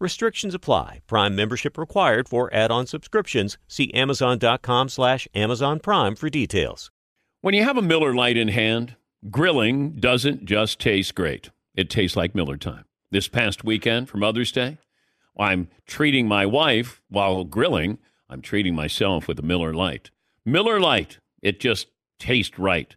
Restrictions apply. Prime membership required for add-on subscriptions. See Amazon.com slash Amazon Prime for details. When you have a Miller Lite in hand, grilling doesn't just taste great. It tastes like Miller time. This past weekend for Mother's Day, I'm treating my wife while grilling. I'm treating myself with a Miller Lite. Miller Lite, it just tastes right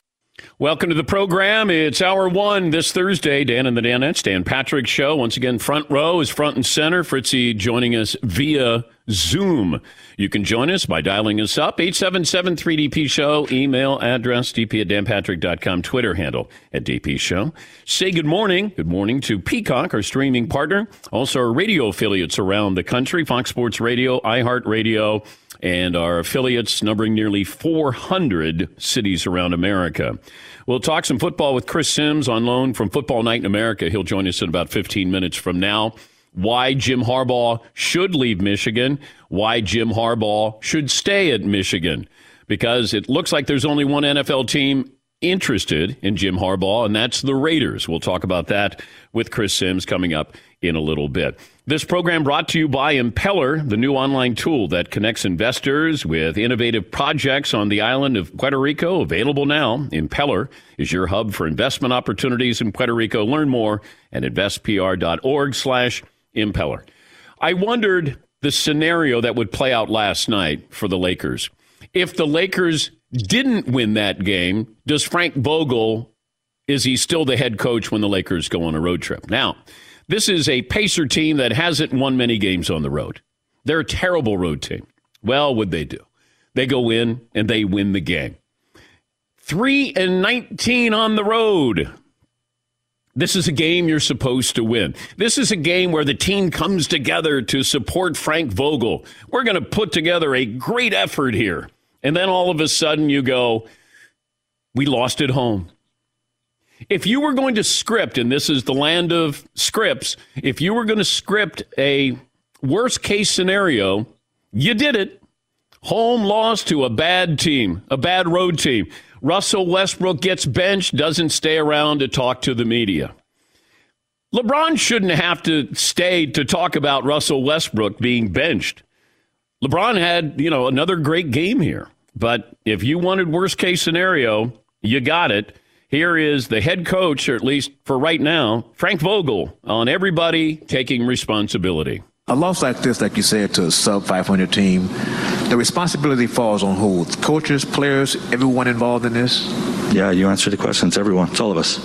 Welcome to the program. It's hour one this Thursday. Dan and the Danettes, Dan Patrick Show. Once again, front row is front and center. Fritzy joining us via Zoom. You can join us by dialing us up, 877-3DP Show, email address, dp at danpatrick.com, Twitter handle at DP Show. Say good morning. Good morning to Peacock, our streaming partner. Also our radio affiliates around the country, Fox Sports Radio, iHeartRadio, and our affiliates numbering nearly 400 cities around America. We'll talk some football with Chris Simms on loan from Football Night in America. He'll join us in about 15 minutes from now. Why Jim Harbaugh should leave Michigan, why Jim Harbaugh should stay at Michigan. Because it looks like there's only one NFL team interested in Jim Harbaugh, and that's the Raiders. We'll talk about that with Chris Simms coming up in a little bit. This program brought to you by Impeller, the new online tool that connects investors with innovative projects on the island of Puerto Rico. Available now. Impeller is your hub for investment opportunities in Puerto Rico. Learn more at investpr.org slash impeller. I wondered the scenario that would play out last night for the Lakers. If the Lakers didn't win that game, does Frank Vogel, is he still the head coach when the Lakers go on a road trip? Now, this is a Pacer team that hasn't won many games on the road. They're a terrible road team. Well, what they do? They go in and they win the game. 3 and 19 on the road. This is a game you're supposed to win. This is a game where the team comes together to support Frank Vogel. We're going to put together a great effort here. And then all of a sudden you go, we lost at home. If you were going to script, and this is the land of scripts, if you were going to script a worst case scenario, you did it. Home loss to a bad team, a bad road team. Russell Westbrook gets benched, doesn't stay around to talk to the media. LeBron shouldn't have to stay to talk about Russell Westbrook being benched. LeBron had, you know, another great game here. But if you wanted worst case scenario, you got it. Here is the head coach, or at least for right now, Frank Vogel, on everybody taking responsibility. A loss like this, like you said, to a sub 500 team, the responsibility falls on who? Coaches, players, everyone involved in this? Yeah, you answered the question. It's everyone. It's all of us.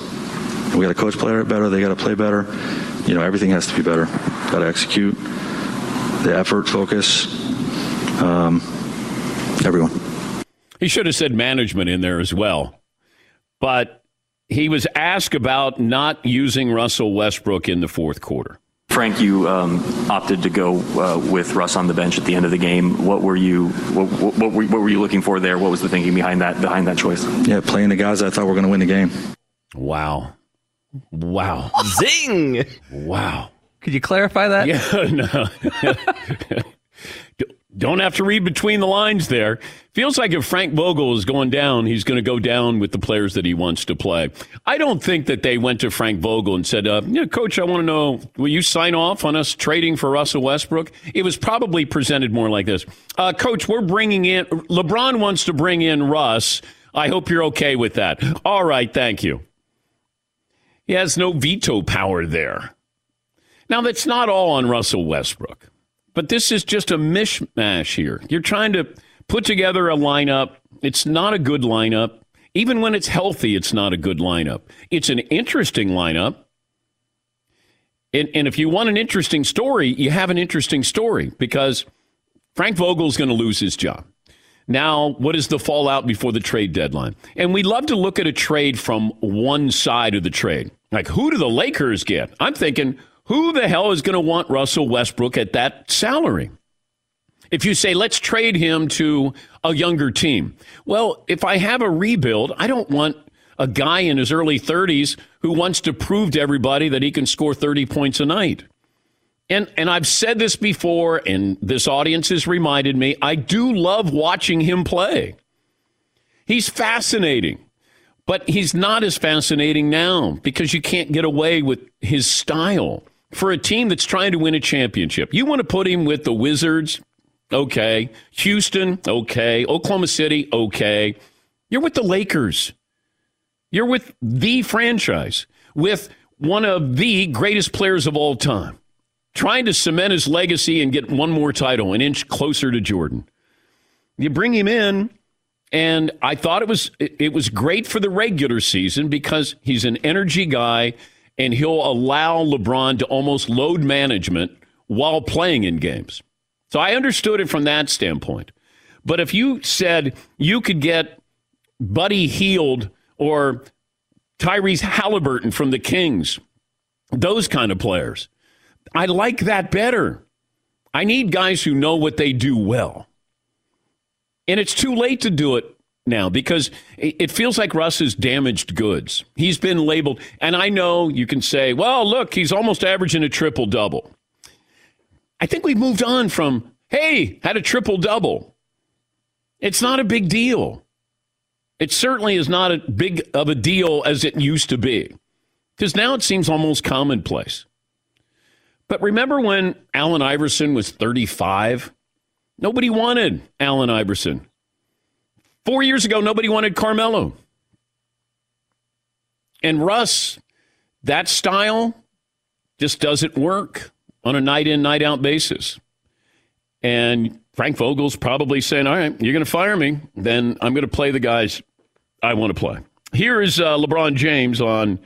We got to coach player better. They got to play better. You know, everything has to be better. Got to execute. The effort, focus. Um, everyone. He should have said management in there as well. But he was asked about not using Russell Westbrook in the fourth quarter. Frank, you um, opted to go uh, with Russ on the bench at the end of the game. What were you what, what, what, were, what were you looking for there? What was the thinking behind that behind that choice? Yeah, playing the guys I thought were going to win the game. Wow. Wow. Zing. Wow. Could you clarify that? Yeah, no. Don't have to read between the lines there. Feels like if Frank Vogel is going down, he's going to go down with the players that he wants to play. I don't think that they went to Frank Vogel and said, uh, yeah, Coach, I want to know, will you sign off on us trading for Russell Westbrook? It was probably presented more like this uh, Coach, we're bringing in, LeBron wants to bring in Russ. I hope you're okay with that. All right, thank you. He has no veto power there. Now, that's not all on Russell Westbrook. But this is just a mishmash here. You're trying to put together a lineup. It's not a good lineup. Even when it's healthy, it's not a good lineup. It's an interesting lineup. And, and if you want an interesting story, you have an interesting story because Frank Vogel's going to lose his job. Now, what is the fallout before the trade deadline? And we love to look at a trade from one side of the trade. Like, who do the Lakers get? I'm thinking, who the hell is going to want Russell Westbrook at that salary? If you say, let's trade him to a younger team. Well, if I have a rebuild, I don't want a guy in his early 30s who wants to prove to everybody that he can score 30 points a night. And, and I've said this before, and this audience has reminded me I do love watching him play. He's fascinating. But he's not as fascinating now because you can't get away with his style for a team that's trying to win a championship. You want to put him with the Wizards? Okay. Houston? Okay. Oklahoma City? Okay. You're with the Lakers. You're with the franchise, with one of the greatest players of all time, trying to cement his legacy and get one more title, an inch closer to Jordan. You bring him in, and I thought it was it was great for the regular season because he's an energy guy and he'll allow LeBron to almost load management while playing in games. So I understood it from that standpoint. But if you said you could get Buddy Hield or Tyrese Halliburton from the Kings, those kind of players, I like that better. I need guys who know what they do well. And it's too late to do it now because it feels like Russ is damaged goods. He's been labeled, and I know you can say, well, look, he's almost averaging a triple double. I think we've moved on from, hey, had a triple double. It's not a big deal. It certainly is not as big of a deal as it used to be because now it seems almost commonplace. But remember when Allen Iverson was 35? Nobody wanted Allen Iverson. Four years ago, nobody wanted Carmelo. And Russ, that style just doesn't work on a night in, night out basis. And Frank Vogel's probably saying, all right, you're going to fire me, then I'm going to play the guys I want to play. Here is uh, LeBron James on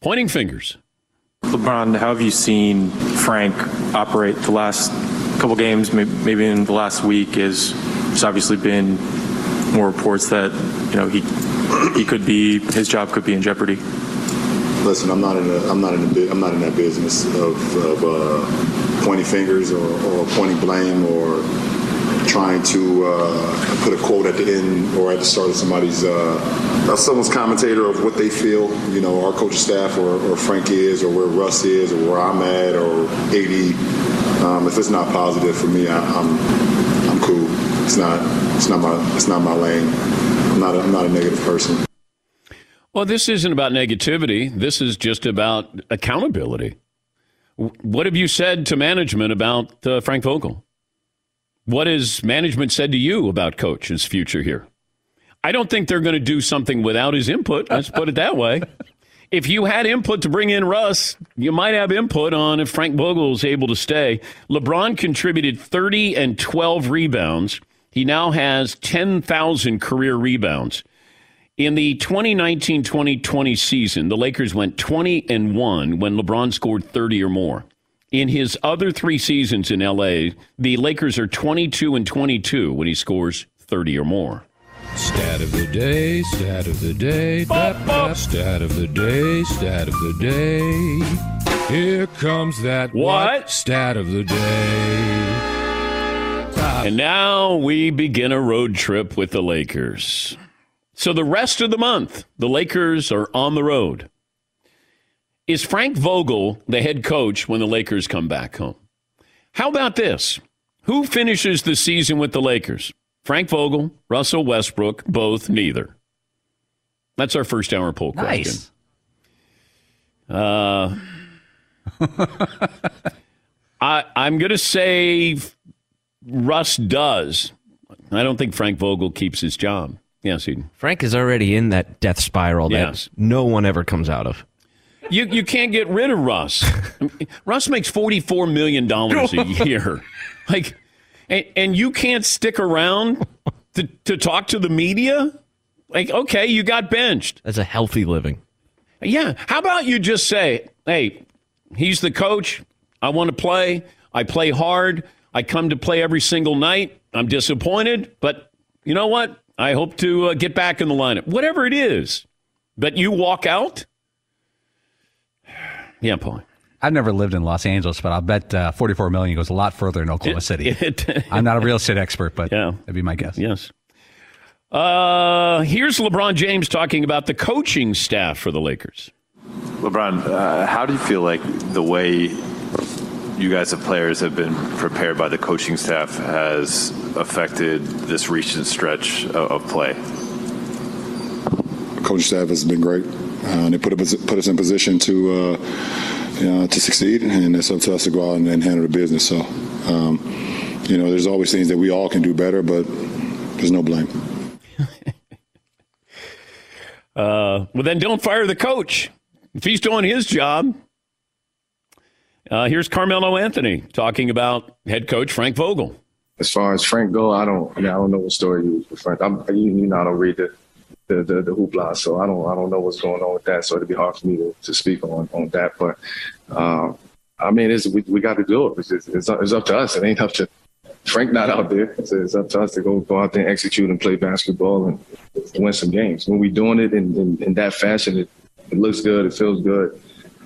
pointing fingers. LeBron, how have you seen Frank operate the last couple games, maybe in the last week? Is there's obviously been more reports that you know he he could be his job could be in jeopardy. Listen, I'm not in a, I'm not in a, I'm not in that business of, of uh, pointing fingers or, or, pointing blame or trying to uh, put a quote at the end or at the start of somebody's uh, someone's commentator of what they feel. You know, our coaching staff or, or Frank is or where Russ is or where I'm at or AD. Um, if it's not positive for me, I, cool. It's not it's not my it's not my lane. I'm not a, I'm not a negative person. Well, this isn't about negativity. This is just about accountability. What have you said to management about uh, Frank Vogel? What has management said to you about Coach's future here? I don't think they're going to do something without his input. Let's put it that way. If you had input to bring in Russ, you might have input on if Frank Vogel is able to stay. LeBron contributed 30 and 12 rebounds he now has 10,000 career rebounds. In the 2019 2020 season, the Lakers went 20 and 1 when LeBron scored 30 or more. In his other three seasons in LA, the Lakers are 22 and 22 when he scores 30 or more. Stat of the day, stat of the day, stat of the day, stat of the day. Here comes that What? stat of the day. And now we begin a road trip with the Lakers. So the rest of the month, the Lakers are on the road. Is Frank Vogel the head coach when the Lakers come back home? How about this? Who finishes the season with the Lakers? Frank Vogel, Russell Westbrook, both, neither. That's our first hour poll question. Nice. Uh, I, I'm going to say Russ does. I don't think Frank Vogel keeps his job. Yes, Eden. Frank is already in that death spiral Yes. that no one ever comes out of. You you can't get rid of Russ. Russ makes forty four million dollars a year, like, and, and you can't stick around to to talk to the media. Like, okay, you got benched. That's a healthy living. Yeah. How about you just say, hey, he's the coach. I want to play. I play hard. I come to play every single night. I'm disappointed, but you know what? I hope to uh, get back in the lineup. Whatever it is. But you walk out? Yeah, Paul. I've never lived in Los Angeles, but I'll bet uh, 44 million goes a lot further in Oklahoma City. it- I'm not a real estate expert, but Yeah. that'd be my guess. Yes. Uh, here's LeBron James talking about the coaching staff for the Lakers. LeBron, uh, how do you feel like the way you guys the players have been prepared by the coaching staff has affected this recent stretch of, of play? coaching staff has been great. Uh, they put us put us in position to uh, you know, to succeed, and it's up to us to go out and, and handle the business. So, um, you know, there's always things that we all can do better, but there's no blame. Uh, well, then don't fire the coach if he's doing his job. Uh, here's Carmelo Anthony talking about head coach Frank Vogel. As far as Frank go, I don't. I mean, I don't know what story you use with Frank. I'm, you, you know, I don't read the the, the the hoopla, so I don't I don't know what's going on with that. So it'd be hard for me to, to speak on on that. But uh, I mean, it's we, we got to do it. It's, it's, it's up to us. It ain't up to Frank. Not out there. It's, it's up to us to go go out there and execute and play basketball and win some games. When we doing it in, in, in that fashion, it, it looks good. It feels good.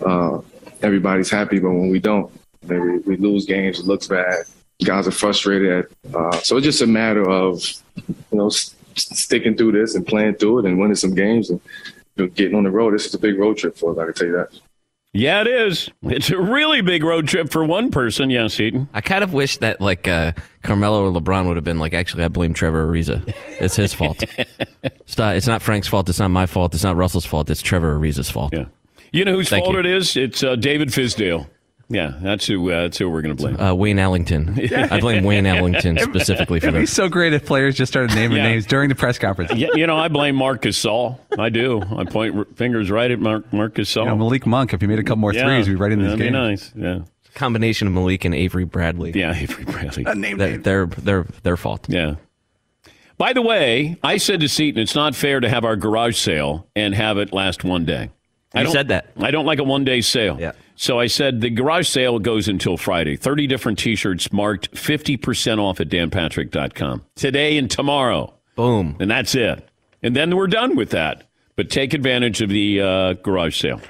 Uh, everybody's happy. But when we don't, then we, we lose games. It looks bad. Guys are frustrated. Uh, so it's just a matter of you know s- sticking through this and playing through it and winning some games and you know, getting on the road. This is a big road trip for us. I can tell you that. Yeah, it is. It's a really big road trip for one person. Yes, Eaton. I kind of wish that like uh, Carmelo or LeBron would have been like, actually, I blame Trevor Ariza. It's his fault. it's not. It's not Frank's fault. It's not my fault. It's not Russell's fault. It's Trevor Ariza's fault. Yeah. You know whose Thank fault you. it is? It's uh, David Fizdale. Yeah, that's who. Uh, that's who we're going to blame. Uh, Wayne Ellington. I blame Wayne Ellington specifically for It'd be this. so great if players just started naming Yeah. names during the press conference. yeah, you know, I blame Marcus Saul. I do. I point r- fingers right at Mark, Marcus Saul. You know, Malik Monk, if he made a couple more Yeah, threes, we'd be right in this that'd be game. nice. Yeah. Combination of Malik and Avery Bradley. Yeah, Avery Bradley. They're, they're they're their fault. Yeah. By the way, I said to Seaton, it's not fair to have our garage sale and have it last one day. I said that. I don't like a one day sale. Yeah. So I said the garage sale goes until Friday. 30 different t shirts marked 50% off at danpatrick.com. Today and tomorrow. Boom. And that's it. And then we're done with that. But take advantage of the uh, garage sale.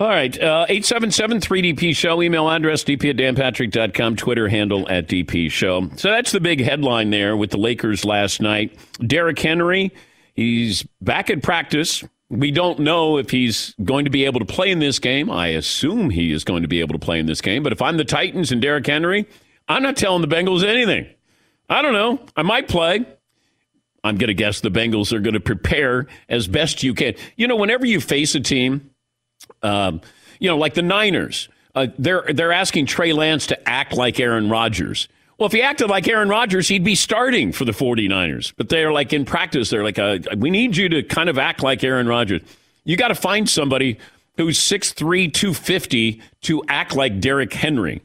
All right. Uh, 877 3DP Show. Email address dp at danpatrick.com. Twitter handle at DP Show. So that's the big headline there with the Lakers last night. Derrick Henry, he's back at practice. We don't know if he's going to be able to play in this game. I assume he is going to be able to play in this game. But if I'm the Titans and Derrick Henry, I'm not telling the Bengals anything. I don't know. I might play. I'm going to guess the Bengals are going to prepare as best you can. You know, whenever you face a team, um, you know, like the Niners, uh, they're they're asking Trey Lance to act like Aaron Rodgers. Well, if he acted like Aaron Rodgers, he'd be starting for the 49ers. But they're like in practice, they're like, uh, we need you to kind of act like Aaron Rodgers. You got to find somebody who's 6'3, 250 to act like Derrick Henry.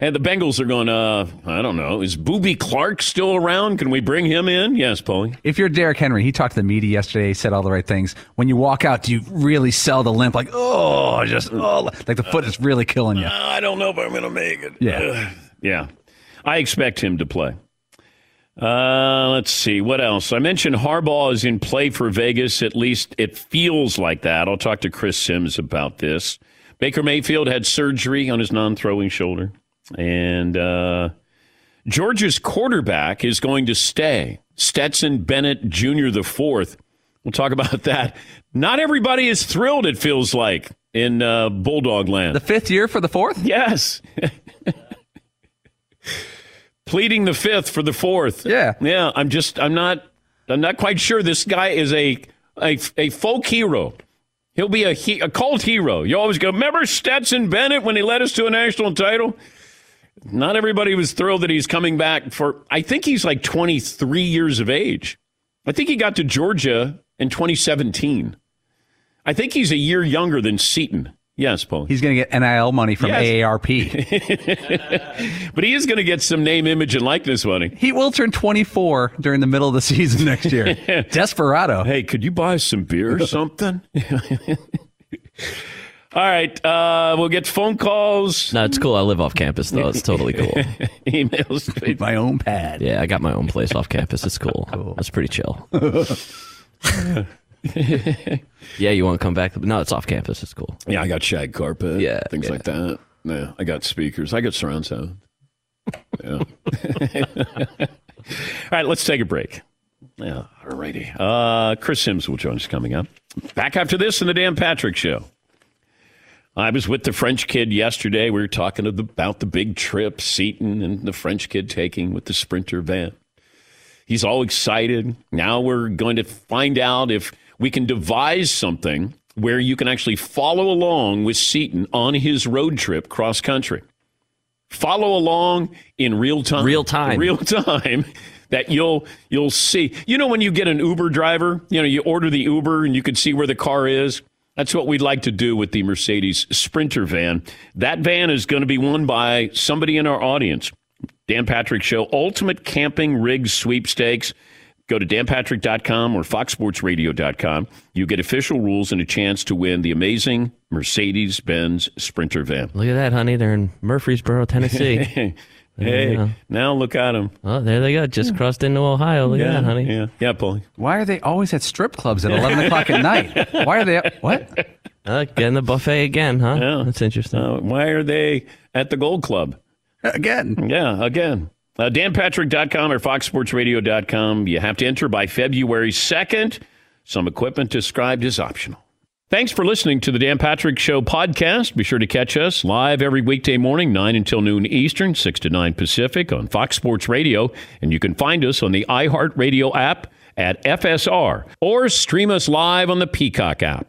And the Bengals are going, uh, I don't know. Is Booby Clark still around? Can we bring him in? Yes, Paulie. If you're Derrick Henry, he talked to the media yesterday, said all the right things. When you walk out, do you really sell the limp? Like, oh, just, oh, like the foot is really killing you. I don't know if I'm going to make it. Yeah. Ugh. yeah. I expect him to play. Uh, let's see. What else? I mentioned Harbaugh is in play for Vegas. At least it feels like that. I'll talk to Chris Simms about this. Baker Mayfield had surgery on his non-throwing shoulder, and uh, Georgia's quarterback is going to stay. Stetson Bennett Jr. the fourth. We'll talk about that. Not everybody is thrilled. It feels like in uh, Bulldog Land. The fifth year for the fourth? Yes. Pleading the fifth for the fourth. Yeah. Yeah. I'm just. I'm not. I'm not quite sure. This guy is a a, a folk hero. He'll be a he, a cult hero. You always go. Remember Stetson Bennett when he led us to a national title? Not everybody was thrilled that he's coming back for. I think he's like 23 years of age. I think he got to Georgia in 2017. I think he's a year younger than Seaton. Yes, Paul. He's going to get NIL money from Yes. AARP. but he is going to get some name, image, and likeness money. he will turn 24 during the middle of the season next year. Desperado. Hey, could you buy some beer or something? All right, uh, we'll get phone calls. No, it's cool. I live off campus, though. It's totally cool. Emails. my own pad. Yeah, I got my own place off campus. It's cool. That's pretty chill. yeah, you want to come back? No, it's off campus. It's cool. Yeah, I got shag carpet. Yeah, things yeah. like that. Yeah, I got speakers. I got surround sound. Yeah. All right, let's take a break. Yeah, all righty. Uh, Chris Simms will join us coming up. Back after this in the Dan Patrick Show. I was with the French kid yesterday. We were talking about the big trip Seaton and the French kid taking with the Sprinter van. He's all excited. Now we're going to find out if we can devise something where you can actually follow along with Seaton on his road trip cross country. Follow along in real time. Real time. Real time. That you'll you'll see. You know when you get an Uber driver, you know you order the Uber and you can see where the car is. That's what we'd like to do with the Mercedes Sprinter van. That van is going to be won by somebody in our audience. Dan Patrick Show Ultimate Camping Rig Sweepstakes. Go to danpatrick.com or foxsportsradio.com. You get official rules and a chance to win the amazing Mercedes Benz Sprinter van. Look at that, honey. They're in Murfreesboro, Tennessee. hey, Yeah. now look at them. Oh, there they go. Just crossed into Ohio. Look yeah, at that, honey. Yeah, yeah, Paulie. Why are they always at strip clubs at 11 o'clock at night? Why are they? What? Uh, getting the buffet again, huh? Yeah. That's interesting. Uh, why are they at the Gold Club? Again. Yeah, again. Uh, DanPatrick.com or FoxSportsRadio.com. You have to enter by February 2nd. Some equipment described as optional. Thanks for listening to the Dan Patrick Show podcast. Be sure to catch us live every weekday morning, 9 until noon Eastern, 6 to 9 Pacific on Fox Sports Radio. And you can find us on the iHeartRadio app at FSR or stream us live on the Peacock app.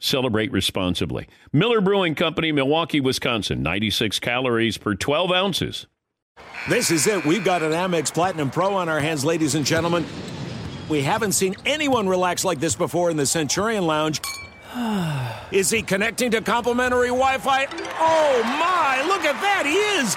Celebrate responsibly. Miller Brewing Company, Milwaukee, Wisconsin. 96 calories per 12 ounces. This is it. We've got an Amex Platinum Pro on our hands, ladies and gentlemen. We haven't seen anyone relax like this before in the Centurion Lounge. Is he connecting to complimentary Wi Fi? Oh my, look at that, he is!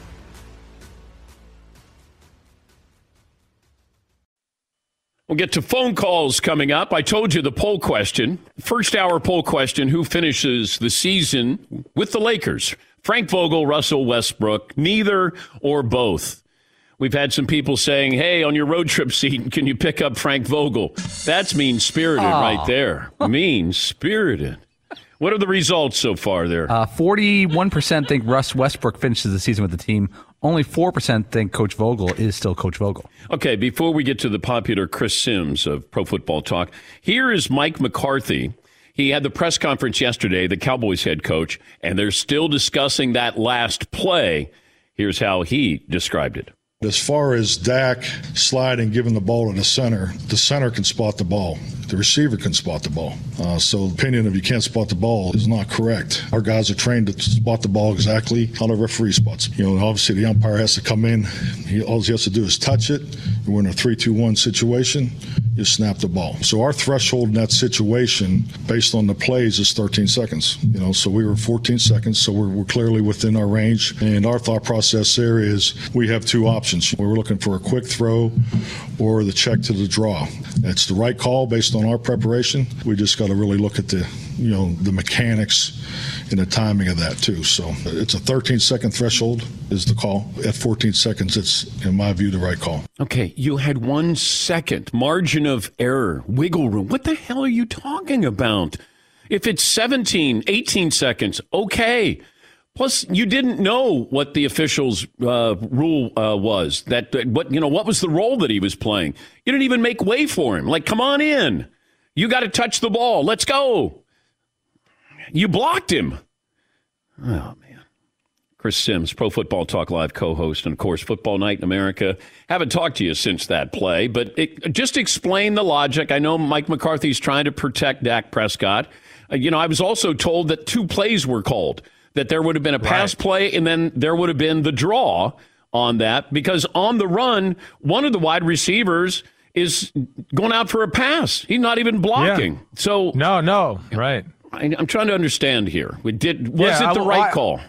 We'll get to phone calls coming up. I told you the poll question, first hour poll question who finishes the season with the Lakers? Frank Vogel, Russell Westbrook, neither or both. We've had some people saying, hey, on your road trip seat, can you pick up Frank Vogel? That's mean spirited right there. mean spirited. What are the results so far there? Uh, 41% think Russ Westbrook finishes the season with the team. Only 4% think Coach Vogel is still Coach Vogel. Okay, before we get to the popular Chris Simms of Pro Football Talk, here is Mike McCarthy. He had the press conference yesterday, the Cowboys head coach, and they're still discussing that last play. Here's how he described it. As far as Dak sliding, giving the ball to the center, the center can spot the ball. The receiver can spot the ball. Uh, so the opinion of you can't spot the ball is not correct. Our guys are trained to spot the ball exactly how the referee spots. You know, obviously the umpire has to come in. He, all he has to do is touch it. We're in a three-two-one situation. You snap the ball. So our threshold in that situation, based on the plays, is 13 seconds. You know, so we were 14 seconds, so we're, we're clearly within our range. And our thought process there is we have two options. We're looking for a quick throw or the check to the draw. That's the right call based on our preparation. We just got to really look at the, you know, the mechanics and the timing of that too. So it's a 13 second threshold is the call. At 14 seconds, it's in my view the right call. Okay, you had one second margin of error, wiggle room. What the hell are you talking about? If it's 17, 18 seconds, okay. Plus, you didn't know what the officials' uh, rule uh, was. That, what you know, what was the role that he was playing? You didn't even make way for him. Like, come on in. You got to touch the ball. Let's go. You blocked him. Oh man, Chris Simms, Pro Football Talk Live co-host, and of course, Football Night in America. Haven't talked to you since that play, but it, just explain the logic. I know Mike McCarthy's trying to protect Dak Prescott. Uh, you know, I was also told that two plays were called that there would have been a pass right. play and then there would have been the draw on that because on the run, one of the wide receivers is going out for a pass. He's not even blocking. Yeah. So no, no, right. I, am trying to understand here. We did was yeah, it the I, right I, call?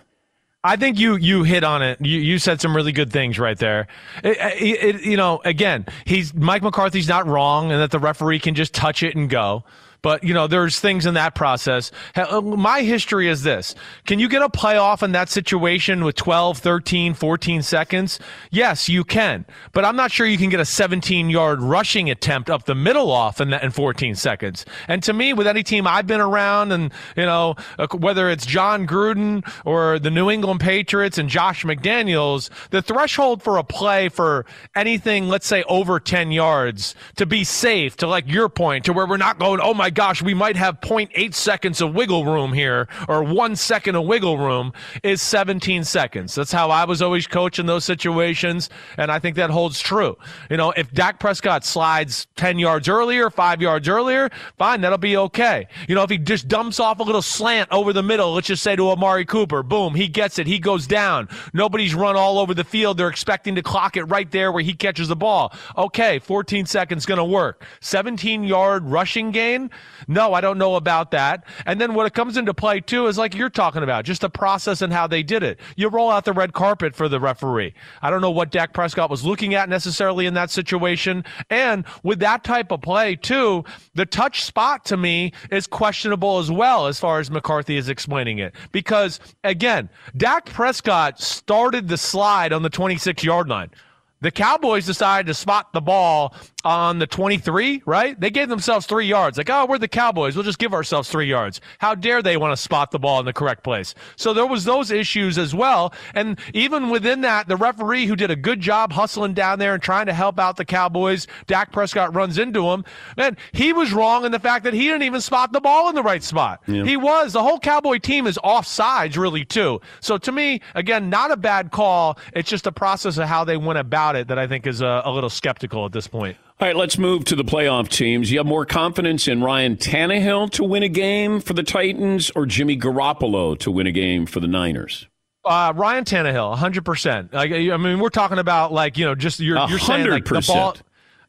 I think you you hit on it. You you said some really good things right there. It, it, it, you know, again, he's Mike McCarthy's not wrong, and that the referee can just touch it and go. But, you know, there's things in that process. Uh, my history is this. Can you get a playoff in that situation with 12, 13, 14 seconds? Yes, you can. But I'm not sure you can get a 17 yard rushing attempt up the middle off in, that, in 14 seconds. And to me, with any team I've been around and, you know, uh, whether it's Jon Gruden or the New England Patriots and Josh McDaniels, the threshold for a play for anything, let's say over 10 yards to be safe, to like your point, to where we're not going, oh my gosh, we might have 0.8 seconds of wiggle room here or one second of wiggle room is 17 seconds. That's how I was always coaching those situations. And I think that holds true. You know, if Dak Prescott slides 10 yards earlier, five yards earlier, fine, that'll be okay. You know, if he just dumps off a little slant over the middle, let's just say to Amari Cooper, boom, he gets it. He goes down. Nobody's run all over the field. They're expecting to clock it right there where he catches the ball. Okay, 14 seconds going to work. 17 yard rushing gain. No, I don't know about that. And then what it comes into play too is like you're talking about, just the process and how they did it. You roll out the red carpet for the referee. I don't know what Dak Prescott was looking at necessarily in that situation. And with that type of play too, the touch spot to me is questionable as well as far as McCarthy is explaining it. Because again, Dak Prescott started the slide on the 26 yard line. The Cowboys decided to spot the ball on the 23, right? They gave themselves three yards. Like, oh, we're the Cowboys. We'll just give ourselves three yards. How dare they want to spot the ball in the correct place? So there was those issues as well. And even within that, the referee who did a good job hustling down there and trying to help out the Cowboys, Dak Prescott runs into him. Man, he was wrong in the fact that he didn't even spot the ball in the right spot. Yeah. He was. The whole Cowboy team is offsides, really, too. So to me, again, not a bad call. It's just a process of how they went about it that I think is a, a little skeptical at this point. All right, let's move to the playoff teams. You have more confidence in Ryan Tannehill to win a game for the Titans or Jimmy Garoppolo to win a game for the Niners? Uh, Ryan Tannehill, hundred percent. Like, I mean, we're talking about like you know, just you're you're saying like the ball.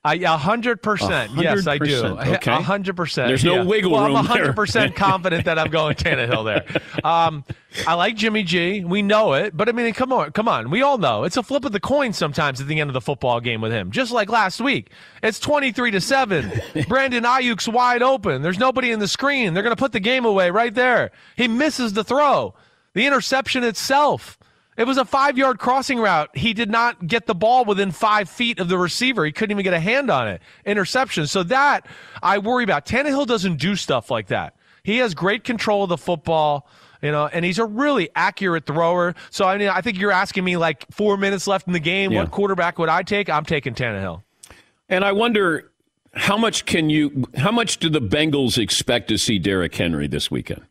100%. I a hundred percent. Yes, I do. 100%, okay. A hundred percent. There's no yeah. wiggle well, room I'm there. hundred percent confident that I'm going Tannehill there. Um, I like Jimmy G. We know it, but I mean, come on, come on. We all know it's a flip of the coin sometimes at the end of the football game with him. Just like last week, it's twenty three to seven. Brandon Aiyuk's wide open. There's nobody in the screen. They're going to put the game away right there. He misses the throw. The interception itself. It was a five yard crossing route. He did not get the ball within five feet of the receiver. He couldn't even get a hand on it. Interception. So that I worry about. Tannehill doesn't do stuff like that. He has great control of the football, you know, and he's a really accurate thrower. So I mean, I think you're asking me like four minutes left in the game. Yeah. What quarterback would I take? I'm taking Tannehill. And I wonder how much can you, how much do the Bengals expect to see Derrick Henry this weekend?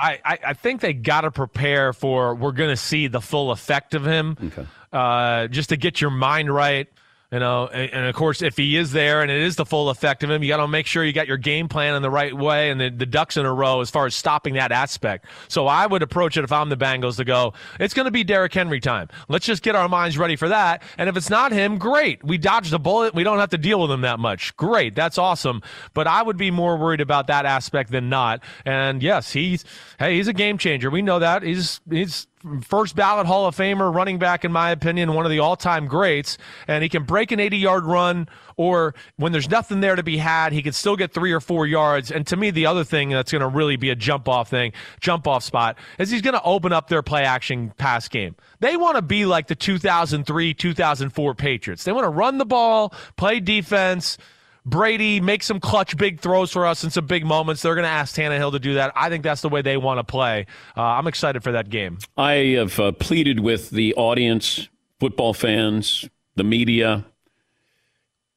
I, I, I think they got to prepare for we're going to see the full effect of him. Okay. Uh, just to get your mind right. You know, and, and of course, if he is there and it is the full effect of him, you got to make sure you got your game plan in the right way and the, the ducks in a row as far as stopping that aspect. So I would approach it if I'm the Bengals to go, it's going to be Derrick Henry time. Let's just get our minds ready for that. And if it's not him, great. We dodged a bullet. We don't have to deal with him that much. Great. That's awesome. But I would be more worried about that aspect than not. And yes, he's, hey, he's a game changer. We know that. He's, he's, first ballot Hall of Famer, running back, in my opinion, one of the all time greats. And he can break an 80 yard run, or when there's nothing there to be had, he can still get three or four yards. And to me, the other thing that's going to really be a jump off thing, jump off spot, is he's going to open up their play action pass game. They want to be like the 2003, 2004 Patriots. They want to run the ball, play defense. Brady make some clutch big throws for us in some big moments. They're going to ask Tannehill to do that. I think that's the way they want to play. Uh, I'm excited for that game. I have uh, pleaded with the audience, football fans, the media.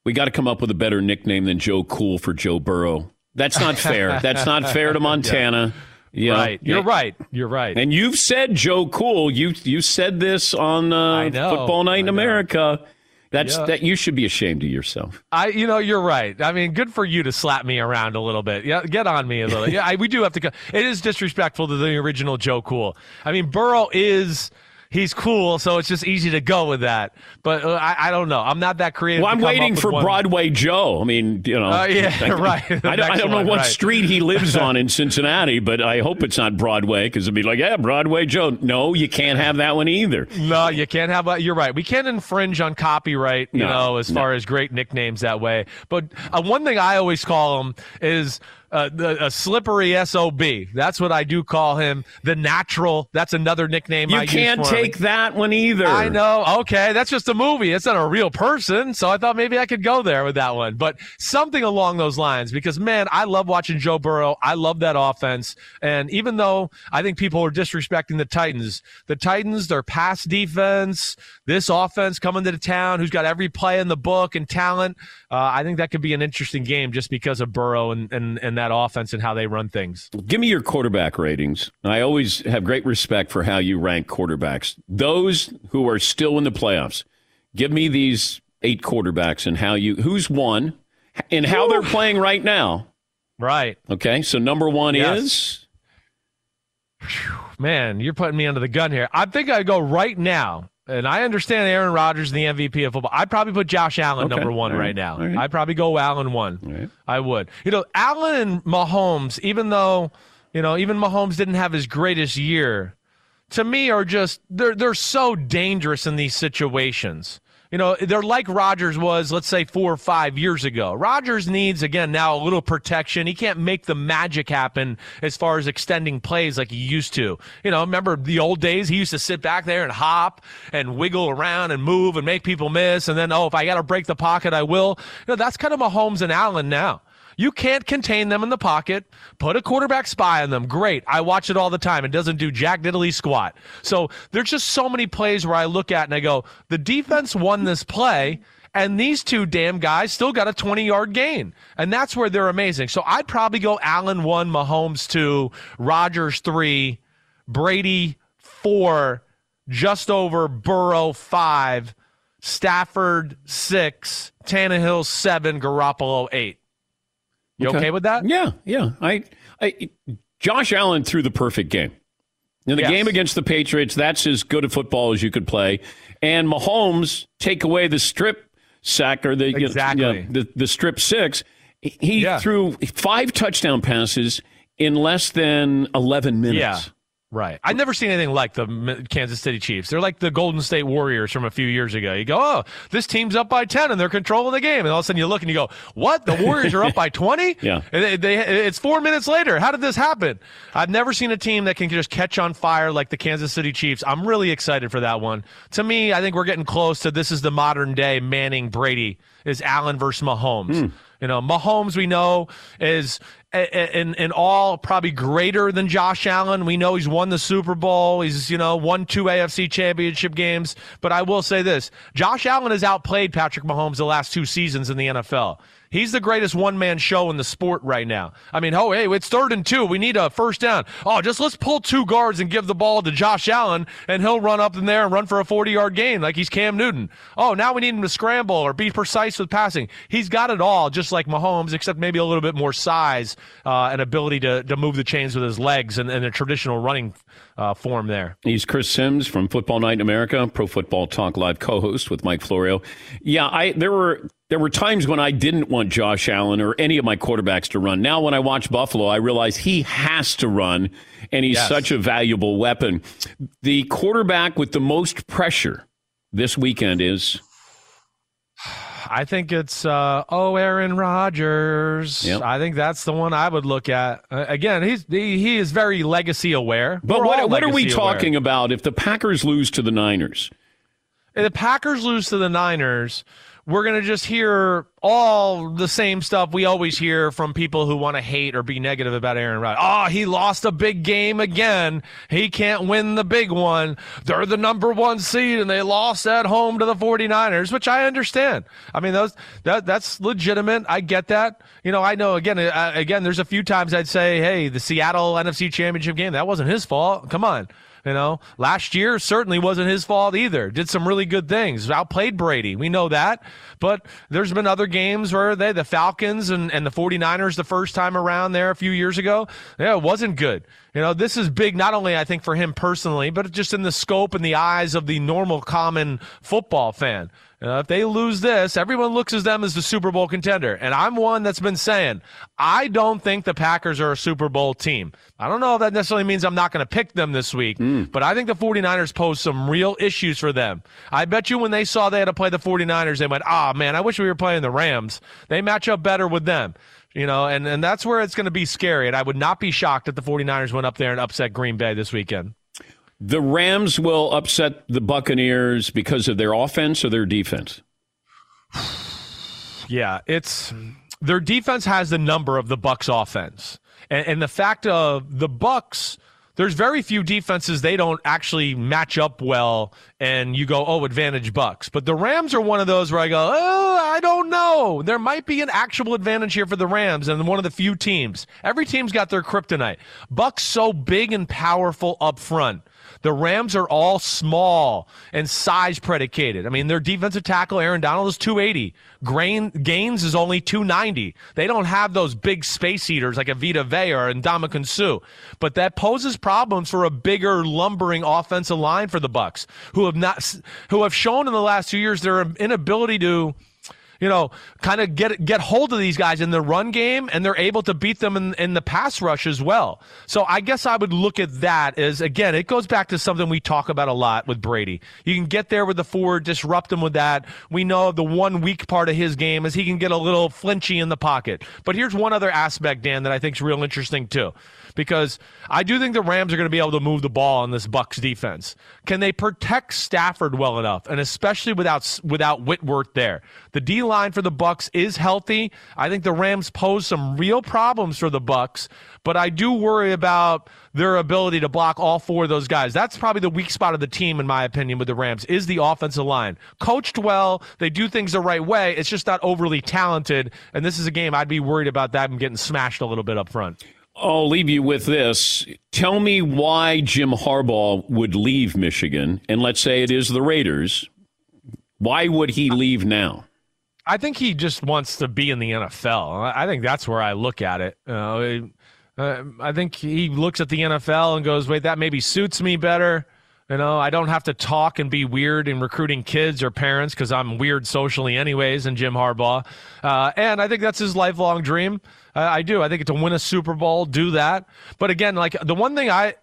We got to come up with a better nickname than Joe Cool for Joe Burrow. That's not fair. That's not fair to Montana. You know, right. You're right. You're right. And you've said Joe Cool. You you said this on uh. Football Night in America. That's Yeah. that you should be ashamed of yourself. I, you know, you're right. I mean, good for you to slap me around a little bit. Yeah, get on me a little. Yeah, I, we do have to. It is disrespectful to the original Joe Cool. I mean, Burrow is. He's cool, so it's just easy to go with that. But uh, I, I don't know. I'm not that creative. Well, I'm waiting for one. Broadway Joe. I mean, you know. Uh, yeah, I- right. I, don't, I don't know what right. street he lives on in Cincinnati, but I hope it's not Broadway because it'd be like, yeah, Broadway Joe. No, you can't have that one either. No, you can't have. A, you're right. We can't infringe on copyright. You No, know, as no. far as great nicknames that way. But uh, one thing I always call him is. Uh, the, a slippery sob. That's what I do call him. The natural. That's another nickname. You I use can't for him. take that one either. I know. Okay, that's just a movie. It's not a real person. So I thought maybe I could go there with that one. But something along those lines because man, I love watching Joe Burrow. I love that offense. And even though I think people are disrespecting the Titans, the Titans, their pass defense, this offense coming to the town, who's got every play in the book and talent, uh, I think that could be an interesting game just because of Burrow and, and, and that offense and how they run things. Give me your quarterback ratings. I always have great respect for how you rank quarterbacks. Those who are still in the playoffs, give me these eight quarterbacks and how you who's won and how they're playing right now. Right. Okay. So number one Yes. is Man, you're putting me under the gun here. I think I'd go right now. And I understand Aaron Rodgers, the MVP of football. I'd probably put Josh Allen Okay. number one right, right. now. Right. I'd probably go Allen one. I would. You know, Allen and Mahomes, even though, you know, even Mahomes didn't have his greatest year, to me are just they're they're so dangerous in these situations. You know, they're like Rodgers was, let's say, four or five years ago. Rodgers needs, again, now a little protection. He can't make the magic happen as far as extending plays like he used to. You know, remember the old days? He used to sit back there and hop and wiggle around and move and make people miss. And then, oh, if I got to break the pocket, I will. You know, that's kind of Mahomes and Allen now. You can't contain them in the pocket. Put a quarterback spy on them. Great. I watch it all the time. It doesn't do jack diddly squat. So there's just so many plays where I look at and I go, the defense won this play. And these two damn guys still got a 20 yard gain. And that's where they're amazing. So I'd probably go Allen one, Mahomes two, Rodgers three, Brady four, just over Burrow five, Stafford six, Tannehill seven, Garoppolo eight. You okay, with that? Yeah, yeah. I, I, Josh Allen threw the perfect game. In the Yes. game against the Patriots, that's as good a football as you could play. And Mahomes take away the strip sack or the you know, Exactly. the, the strip six. He threw five touchdown passes in less than eleven minutes. Yeah. Right. I've never seen anything like the Kansas City Chiefs. They're like the Golden State Warriors from a few years ago. You go, oh, this team's up by 10 and they're controlling the game. And all of a sudden you look and you go, what? The Warriors are up by 20? Yeah. And they, they, it's four minutes later. How did this happen? I've never seen a team that can just catch on fire like the Kansas City Chiefs. I'm really excited for that one. To me, I think we're getting close to this is the modern day Manning Brady is Allen versus Mahomes. Hmm. You know, Mahomes we know is in in all probably greater than Josh Allen. We know he's won the Super Bowl. He's you know won two AFC Championship games. But I will say this: Josh Allen has outplayed Patrick Mahomes the last two seasons in the NFL. He's the greatest one man show in the sport right now. I mean, oh, hey, it's third and two. We need a first down. Oh, just let's pull two guards and give the ball to Josh Allen, and he'll run up in there and run for a 40 yard gain like he's Cam Newton. Oh, now we need him to scramble or be precise with passing. He's got it all, just like Mahomes, except maybe a little bit more size uh, and ability to, to move the chains with his legs and, and a traditional running uh, form there. He's Chris Simms from Football Night in America, Pro Football Talk Live co-host with Mike Florio. Yeah, I there were there were times when I didn't want Josh Allen or any of my quarterbacks to run. Now when I watch Buffalo, I realize he has to run and he's Yes. such a valuable weapon. The quarterback with the most pressure this weekend is I think it's uh, oh Aaron Rodgers. Yep. I think that's the one I would look at. Uh, again, he's he, he is very legacy aware. But We're what, what are we legacy aware. talking about if the Packers lose to the Niners? The Packers lose to the Niners, we're going to just hear all the same stuff we always hear from people who want to hate or be negative about Aaron Rodgers. Oh, he lost a big game again. He can't win the big one. They're the number one seed and they lost at home to the 49ers, which I understand. I mean, those that that's legitimate. I get that. You know, I know again, uh, again, there's a few times I'd say, hey, the Seattle NFC Championship game, that wasn't his fault. Come on. You know, last year certainly wasn't his fault either. Did some really good things. Outplayed Brady. We know that. But there's been other games where they, the Falcons and, and the 49ers the first time around there a few years ago, yeah, it wasn't good. You know, this is big, not only I think for him personally, but just in the scope and the eyes of the normal common football fan. Know, if they lose this, everyone looks at them as the Super Bowl contender. And I'm one that's been saying, I don't think the Packers are a Super Bowl team. I don't know if that necessarily means I'm not going to pick them this week, but I think the 49ers pose some real issues for them. I bet you when they saw they had to play the 49ers, they went, ah, man, I wish we were playing the Rams. They match up better with them. You know, and, and that's where it's going to be scary. And I would not be shocked if the 49ers went up there and upset Green Bay this weekend. The Rams will upset the Buccaneers because of their offense or their defense. Yeah, it's their defense has the number of the Bucks offense. And, and the fact of the Bucks, there's very few defenses they don't actually match up well and you go, "Oh, advantage Bucks." But the Rams are one of those where I go, "Oh, I don't know. There might be an actual advantage here for the Rams and one of the few teams. Every team's got their kryptonite. Bucks so big and powerful up front. The Rams are all small and size predicated. I mean, their defensive tackle, Aaron Donald, is 280. Grain, Gaines is only 290. They don't have those big space eaters like a Vita Vea or Ndamukong Suh. But that poses problems for a bigger, lumbering offensive line for the Bucks, who have not, who have shown in the last two years their inability to you know, kind of get get hold of these guys in the run game, and they're able to beat them in, in the pass rush as well. So I guess I would look at that as again, it goes back to something we talk about a lot with Brady. You can get there with the forward, disrupt him with that. We know the one weak part of his game is he can get a little flinchy in the pocket. But here's one other aspect, Dan, that I think is real interesting too because I do think the Rams are going to be able to move the ball on this Bucks defense. Can they protect Stafford well enough, and especially without without Whitworth there? The D line for the Bucks is healthy. I think the Rams pose some real problems for the Bucks, but I do worry about their ability to block all four of those guys. That's probably the weak spot of the team, in my opinion, with the Rams is the offensive line. Coached well, they do things the right way. It's just not overly talented, and this is a game I'd be worried about them getting smashed a little bit up front. I'll leave you with this. Tell me why Jim Harbaugh would leave Michigan, and let's say it is the Raiders. Why would he leave now? I think he just wants to be in the NFL. I think that's where I look at it. Uh, I think he looks at the NFL and goes, "Wait, that maybe suits me better." You know, I don't have to talk and be weird in recruiting kids or parents because I'm weird socially, anyways. And Jim Harbaugh, uh, and I think that's his lifelong dream. I do. I think it's to win a Super Bowl, do that. But again, like the one thing I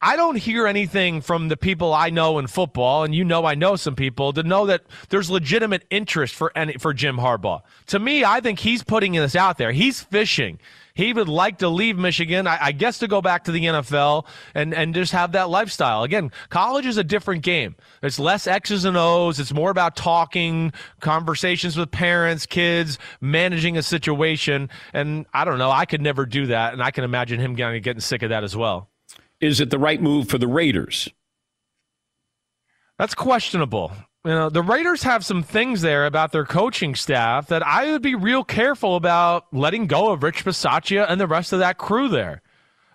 I don't hear anything from the people I know in football, and you know I know some people to know that there's legitimate interest for any, for Jim Harbaugh. To me, I think he's putting this out there. He's fishing. He would like to leave Michigan, I, I, guess, to go back to the NFL and, and just have that lifestyle. Again, college is a different game. It's less X's and O's. It's more about talking, conversations with parents, kids, managing a situation. And I don't know. I could never do that. And I can imagine him getting, getting sick of that as well. Is it the right move for the Raiders? That's questionable you know, the Raiders have some things there about their coaching staff that I would be real careful about letting go of Rich Bisaccia and the rest of that crew there.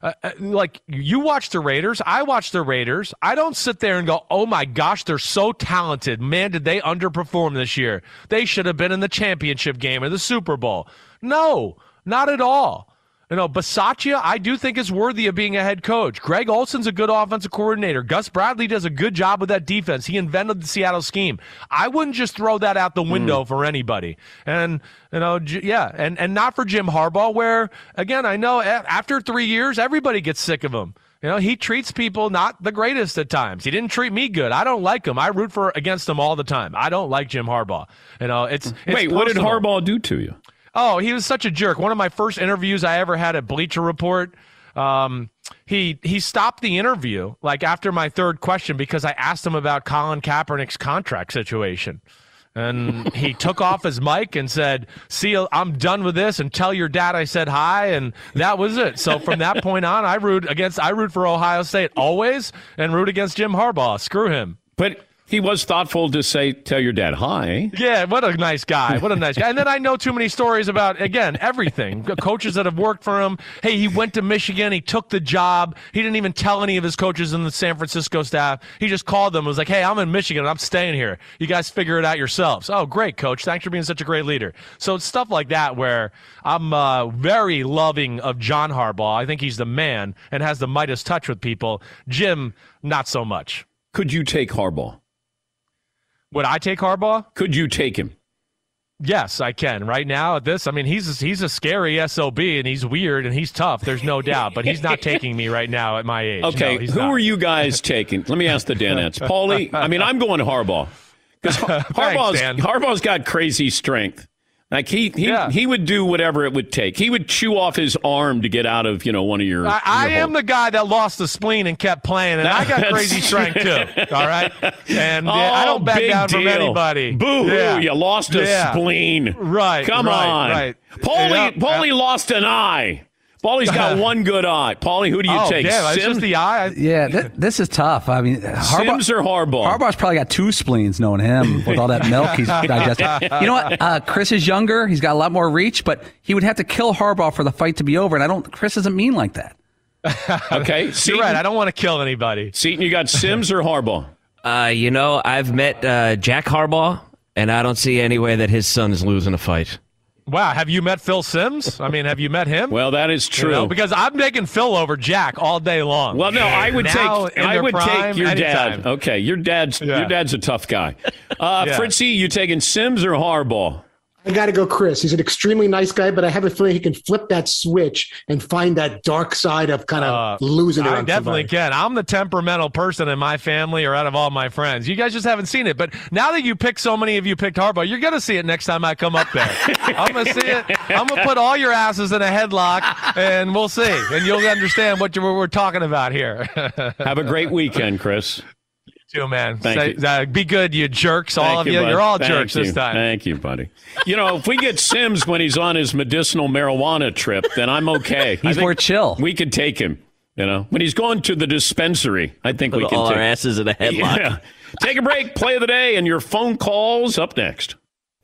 Uh, uh, like you watch the Raiders, I watch the Raiders. I don't sit there and go, "Oh my gosh, they're so talented. Man, did they underperform this year? They should have been in the championship game or the Super Bowl." No, not at all. You know, Bisaccia, I do think is worthy of being a head coach. Greg Olson's a good offensive coordinator. Gus Bradley does a good job with that defense. He invented the Seattle scheme. I wouldn't just throw that out the window mm. for anybody. And you know, yeah, and and not for Jim Harbaugh, where again, I know after three years, everybody gets sick of him. You know, he treats people not the greatest at times. He didn't treat me good. I don't like him. I root for against him all the time. I don't like Jim Harbaugh. You know, it's, it's wait. Personal. What did Harbaugh do to you? Oh, he was such a jerk. One of my first interviews I ever had at Bleacher Report. Um, he he stopped the interview like after my third question because I asked him about Colin Kaepernick's contract situation. And he took off his mic and said, "See, I'm done with this, and tell your dad I said hi." And that was it. So from that point on, I root against I root for Ohio State always, and root against Jim Harbaugh. Screw him. But he was thoughtful to say, tell your dad hi. Yeah, what a nice guy. What a nice guy. And then I know too many stories about, again, everything. Coaches that have worked for him. Hey, he went to Michigan. He took the job. He didn't even tell any of his coaches in the San Francisco staff. He just called them and was like, hey, I'm in Michigan. I'm staying here. You guys figure it out yourselves. Oh, great, coach. Thanks for being such a great leader. So it's stuff like that where I'm uh, very loving of John Harbaugh. I think he's the man and has the Midas touch with people. Jim, not so much. Could you take Harbaugh? Would I take Harbaugh? Could you take him? Yes, I can. Right now, at this, I mean, he's he's a scary sob, and he's weird, and he's tough. There's no doubt, but he's not taking me right now at my age. Okay, no, who not. are you guys taking? Let me ask the Danettes. Paulie, I mean, I'm going Harbaugh because Harbaugh's Thanks, Harbaugh's got crazy strength. Like he he, yeah. he would do whatever it would take. He would chew off his arm to get out of you know one of your. I, I am the guy that lost the spleen and kept playing, and I got crazy strength too. All right, and oh, I don't oh, back down deal. from anybody. Boo hoo! Yeah. You lost a yeah. spleen. Right. Come right, on. Right. Paulie. Paulie lost an eye. Paulie's got one good eye. Paulie, who do you oh, take? Yeah, it's just the eye. Yeah, th- this is tough. I mean, Harbaugh, Simms or Harbaugh? Harbaugh's probably got two spleens, knowing him with all that milk he's digesting. You know what? Uh, Chris is younger. He's got a lot more reach, but he would have to kill Harbaugh for the fight to be over. And I don't. Chris doesn't mean like that. okay, Seton, you're right. I don't want to kill anybody. Seton, you got Simms or Harbaugh? Uh, you know, I've met uh, Jack Harbaugh, and I don't see any way that his son is losing a fight. Wow, have you met Phil Simms? I mean, have you met him? Well, that is true. You know, because I'm taking Phil over Jack all day long. Well, no, I would now, take I would prime, take your anytime. dad. Okay, your dad's yeah. your dad's a tough guy. Uh, yeah. Fritzy, you taking Simms or Harbaugh? I got to go, Chris. He's an extremely nice guy, but I have a feeling he can flip that switch and find that dark side of kind of Uh, losing it. I on definitely somebody. can. I'm the temperamental person in my family or out of all my friends. You guys just haven't seen it. But now that you picked so many of you picked Harbaugh, you're going to see it next time I come up there. I'm going to see it. I'm going to put all your asses in a headlock and we'll see. And you'll understand what, you, what we're talking about here. Have a great weekend, Chris. You too, man. Thank Say- you. uh, be good, you jerks. all of you. bud. You're all Thank jerks this time. Thank you, buddy. You know, if we get Simms when he's on his medicinal marijuana trip, then I'm okay. He's more chill. We could take him. You know, when he's going to the dispensary, I think we Put can all our take asses in a headlock. Yeah. Take a break. Play of the day, and your phone calls up next.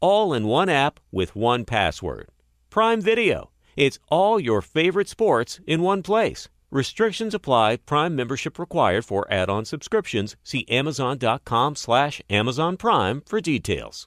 All in one app with one password. Prime Video. It's all your favorite sports in one place. Restrictions apply. Prime membership required for add-on subscriptions. See Amazon.com slash Amazon Prime for details.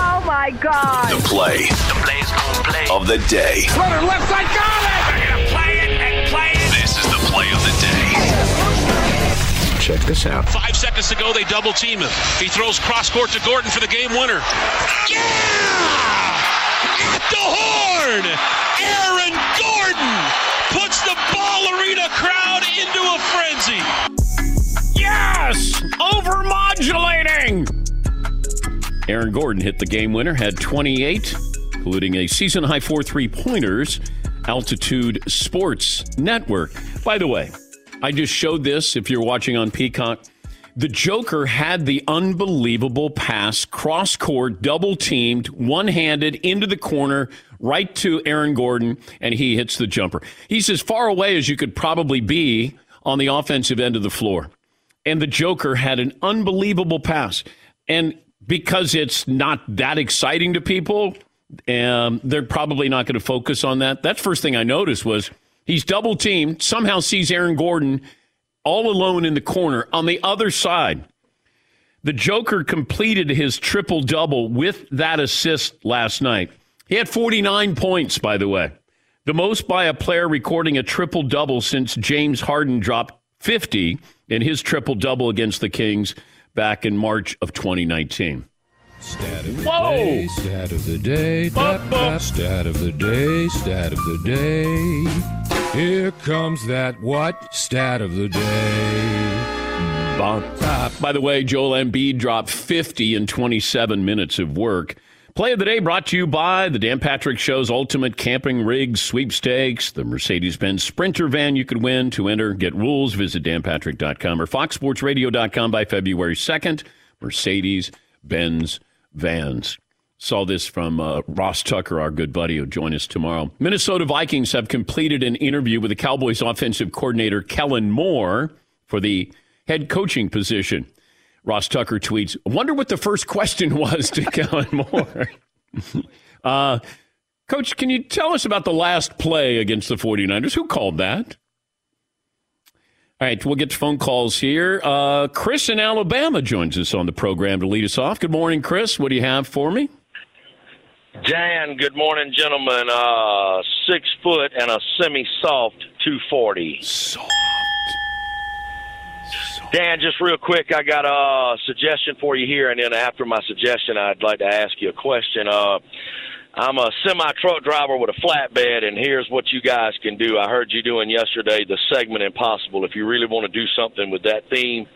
Oh my God. The play. The play's gonna play. Of the day. Runner left side, got it! They're gonna play it and play it. This is the play of the day. Check this out. Five seconds to go, they double team him. He throws cross court to Gordon for the game winner. Yeah! At the horn! Aaron Gordon puts the ball arena crowd into a frenzy. Yes! Overmodulating! Aaron Gordon hit the game winner, had 28, including a season high four three pointers. Altitude Sports Network. By the way, I just showed this if you're watching on Peacock. The Joker had the unbelievable pass, cross court, double teamed, one handed into the corner, right to Aaron Gordon, and he hits the jumper. He's as far away as you could probably be on the offensive end of the floor. And the Joker had an unbelievable pass. And because it's not that exciting to people, um, they're probably not going to focus on that. That's first thing I noticed was he's double teamed, somehow sees Aaron Gordon all alone in the corner on the other side. The Joker completed his triple double with that assist last night. He had 49 points, by the way, the most by a player recording a triple double since James Harden dropped 50 in his triple double against the Kings back in March of 2019. Stat of the Whoa! day, stat of the day, Bup, dap, bup. stat of the day, stat of the day. Here comes that what? Stat of the day. Bon- Ah, by the way, Joel Embiid dropped 50 in 27 minutes of work. Play of the day brought to you by the Dan Patrick Show's Ultimate Camping Rig Sweepstakes, the Mercedes Benz Sprinter van you could win. To enter, get rules, visit danpatrick.com or foxsportsradio.com by February 2nd. Mercedes Benz vans. Saw this from uh, Ross Tucker, our good buddy, who'll join us tomorrow. Minnesota Vikings have completed an interview with the Cowboys offensive coordinator Kellen Moore for the head coaching position. Ross Tucker tweets, wonder what the first question was to Kellen Moore. uh, Coach, can you tell us about the last play against the 49ers? Who called that? All right, we'll get to phone calls here. Uh, Chris in Alabama joins us on the program to lead us off. Good morning, Chris. What do you have for me? Dan, good morning, gentlemen. Uh, six foot and a semi soft 240. Soft. Dan, just real quick, I got a suggestion for you here, and then after my suggestion, I'd like to ask you a question. Uh, I'm a semi truck driver with a flatbed, and here's what you guys can do. I heard you doing yesterday the segment Impossible. If you really want to do something with that theme,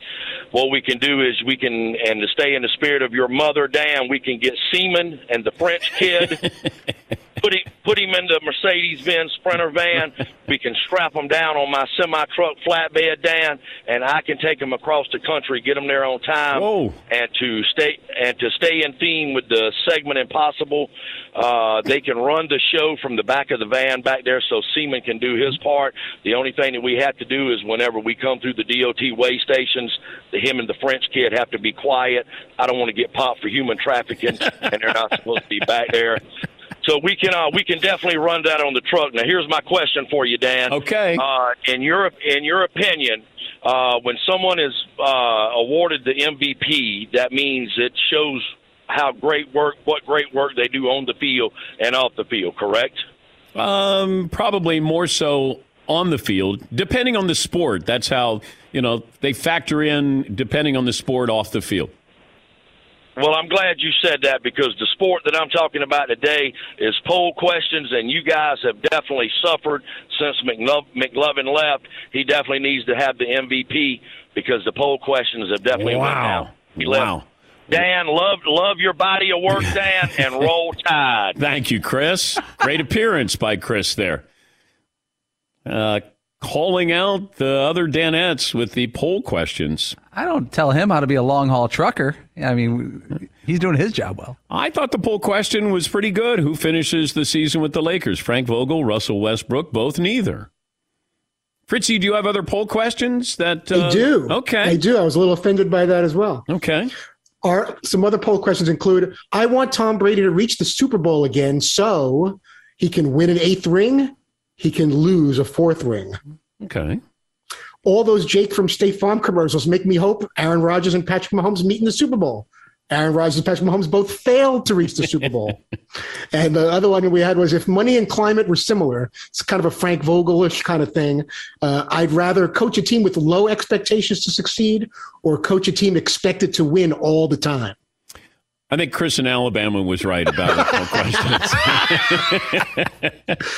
what we can do is we can, and to stay in the spirit of your mother, Dan, we can get Seaman and the French kid. Put him, put him in the Mercedes Benz Sprinter van. We can strap him down on my semi truck flatbed, Dan, and I can take him across the country, get him there on time, and to stay and to stay in theme with the segment Impossible. Uh, they can run the show from the back of the van back there, so Seaman can do his part. The only thing that we have to do is whenever we come through the DOT way stations, the him and the French kid have to be quiet. I don't want to get popped for human trafficking, and they're not supposed to be back there. So we can uh, we can definitely run that on the truck. Now here's my question for you, Dan. Okay. Uh, in your in your opinion, uh, when someone is uh, awarded the MVP, that means it shows how great work, what great work they do on the field and off the field. Correct? Um, probably more so on the field, depending on the sport. That's how you know they factor in depending on the sport off the field. Well, I'm glad you said that because the sport that I'm talking about today is poll questions, and you guys have definitely suffered since McLov- McLovin left. He definitely needs to have the MVP because the poll questions have definitely went down. He left. Wow. Dan, love love your body of work, Dan, and roll tide. Thank you, Chris. Great appearance by Chris there. Uh, calling out the other Danettes with the poll questions. I don't tell him how to be a long haul trucker. I mean, he's doing his job well. I thought the poll question was pretty good. Who finishes the season with the Lakers? Frank Vogel, Russell Westbrook, both neither. Fritzy, do you have other poll questions that uh, I do. Okay. I do. I was a little offended by that as well. Okay. Are some other poll questions include I want Tom Brady to reach the Super Bowl again so he can win an eighth ring, he can lose a fourth ring. Okay. All those Jake from State Farm commercials make me hope Aaron Rodgers and Patrick Mahomes meet in the Super Bowl. Aaron Rodgers and Patrick Mahomes both failed to reach the Super Bowl. and the other one we had was if money and climate were similar, it's kind of a Frank Vogelish kind of thing. Uh, I'd rather coach a team with low expectations to succeed or coach a team expected to win all the time. I think Chris in Alabama was right about questions.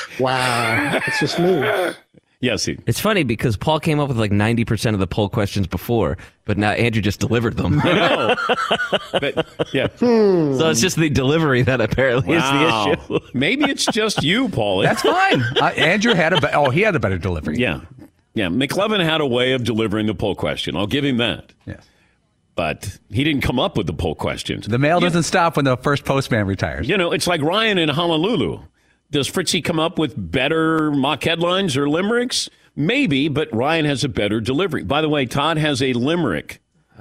wow. It's just me. Yes, he. It's funny because Paul came up with like 90% of the poll questions before, but now Andrew just delivered them. No. but yeah. So it's just the delivery that apparently Wow. is the issue. Maybe it's just you, Paulie. That's fine. Uh, Andrew had a be- oh he had a better delivery. Yeah. Yeah. McLovin had a way of delivering the poll question. I'll give him that. Yes. But he didn't come up with the poll questions. The mail doesn't stop when the first postman retires. You know, it's like Ryan in Honolulu. Does Fritzy come up with better mock headlines or limericks? Maybe, but Ryan has a better delivery. By the way, Todd has a limerick.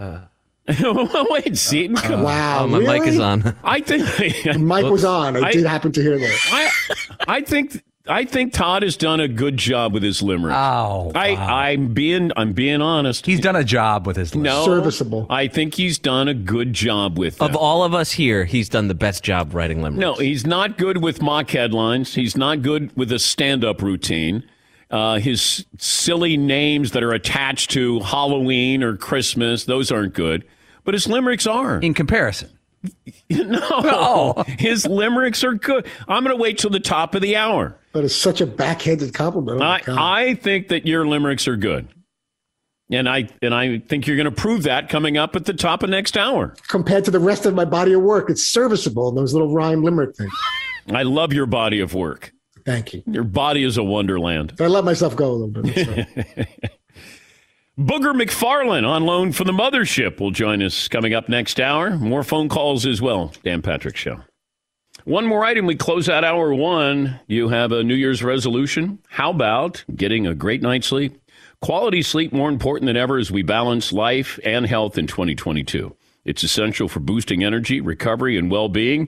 Wait, Seton, uh, come uh, Wow, Oh, my mic is on. I think The mic was on. I, I- did happen to hear that. I, I think I think Todd has done a good job with his limerick. Oh, I, I'm being I'm being honest. He's done a job with his list. no Serviceable. I think he's done a good job with Of all of us here, he's done the best job writing limericks. No, he's not good with mock headlines. He's not good with a stand-up routine. Uh, his silly names that are attached to Halloween or Christmas, those aren't good. But his limericks are. In comparison. no, his limericks are good. I'm going to wait till the top of the hour. But it's such a backhanded compliment. Oh I, I think that your limericks are good. And I and I think you're going to prove that coming up at the top of next hour. Compared to the rest of my body of work, it's serviceable. Those little rhyme limerick things. I love your body of work. Thank you. Your body is a wonderland. I let myself go a little bit. so. Booger McFarland on loan for the mothership will join us coming up next hour. More phone calls as well. Dan Patrick Show. One more item. We close out hour one. You have a New Year's resolution. How about getting a great night's sleep? Quality sleep more important than ever as we balance life and health in 2022. It's essential for boosting energy, recovery, and well being.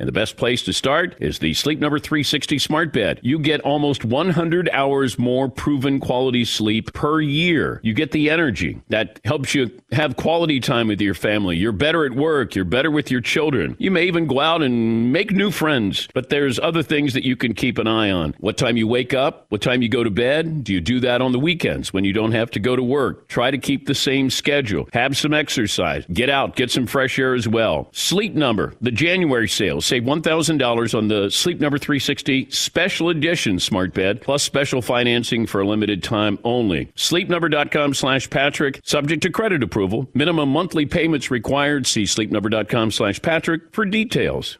And the best place to start is the Sleep Number 360 Smart Bed. You get almost 100 hours more proven quality sleep per year. You get the energy that helps you have quality time with your family. You're better at work. You're better with your children. You may even go out and make new friends. But there's other things that you can keep an eye on. What time you wake up? What time you go to bed? Do you do that on the weekends when you don't have to go to work? Try to keep the same schedule. Have some exercise. Get out. Get some fresh air as well. Sleep Number, the January sale. Save $1,000 on the Sleep Number 360 Special Edition Smart Bed, plus special financing for a limited time only. SleepNumber.com slash Patrick, subject to credit approval. Minimum monthly payments required. See SleepNumber.com slash Patrick for details.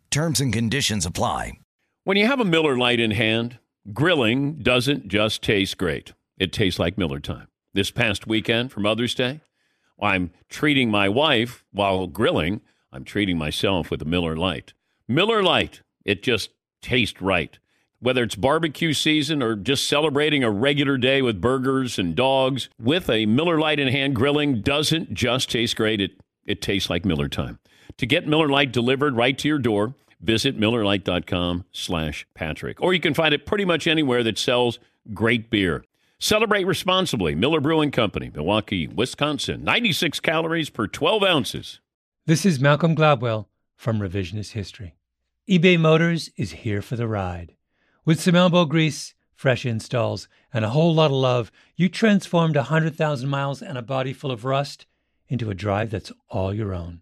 Terms and conditions apply. When you have a Miller Lite in hand, grilling doesn't just taste great. It tastes like Miller time. This past weekend for Mother's Day, I'm treating my wife while grilling. I'm treating myself with a Miller Lite. Miller Lite, it just tastes right. Whether it's barbecue season or just celebrating a regular day with burgers and dogs, with a Miller Lite in hand, grilling doesn't just taste great. It, it tastes like Miller time. To get Miller Lite delivered right to your door, visit millerlite.com slash Patrick. Or you can find it pretty much anywhere that sells great beer. Celebrate responsibly. Miller Brewing Company, Milwaukee, Wisconsin. 96 calories per 12 ounces. This is Malcolm Gladwell from Revisionist History. eBay Motors is here for the ride. With some elbow grease, fresh installs, and a whole lot of love, you transformed a 100,000 miles and a body full of rust into a drive that's all your own.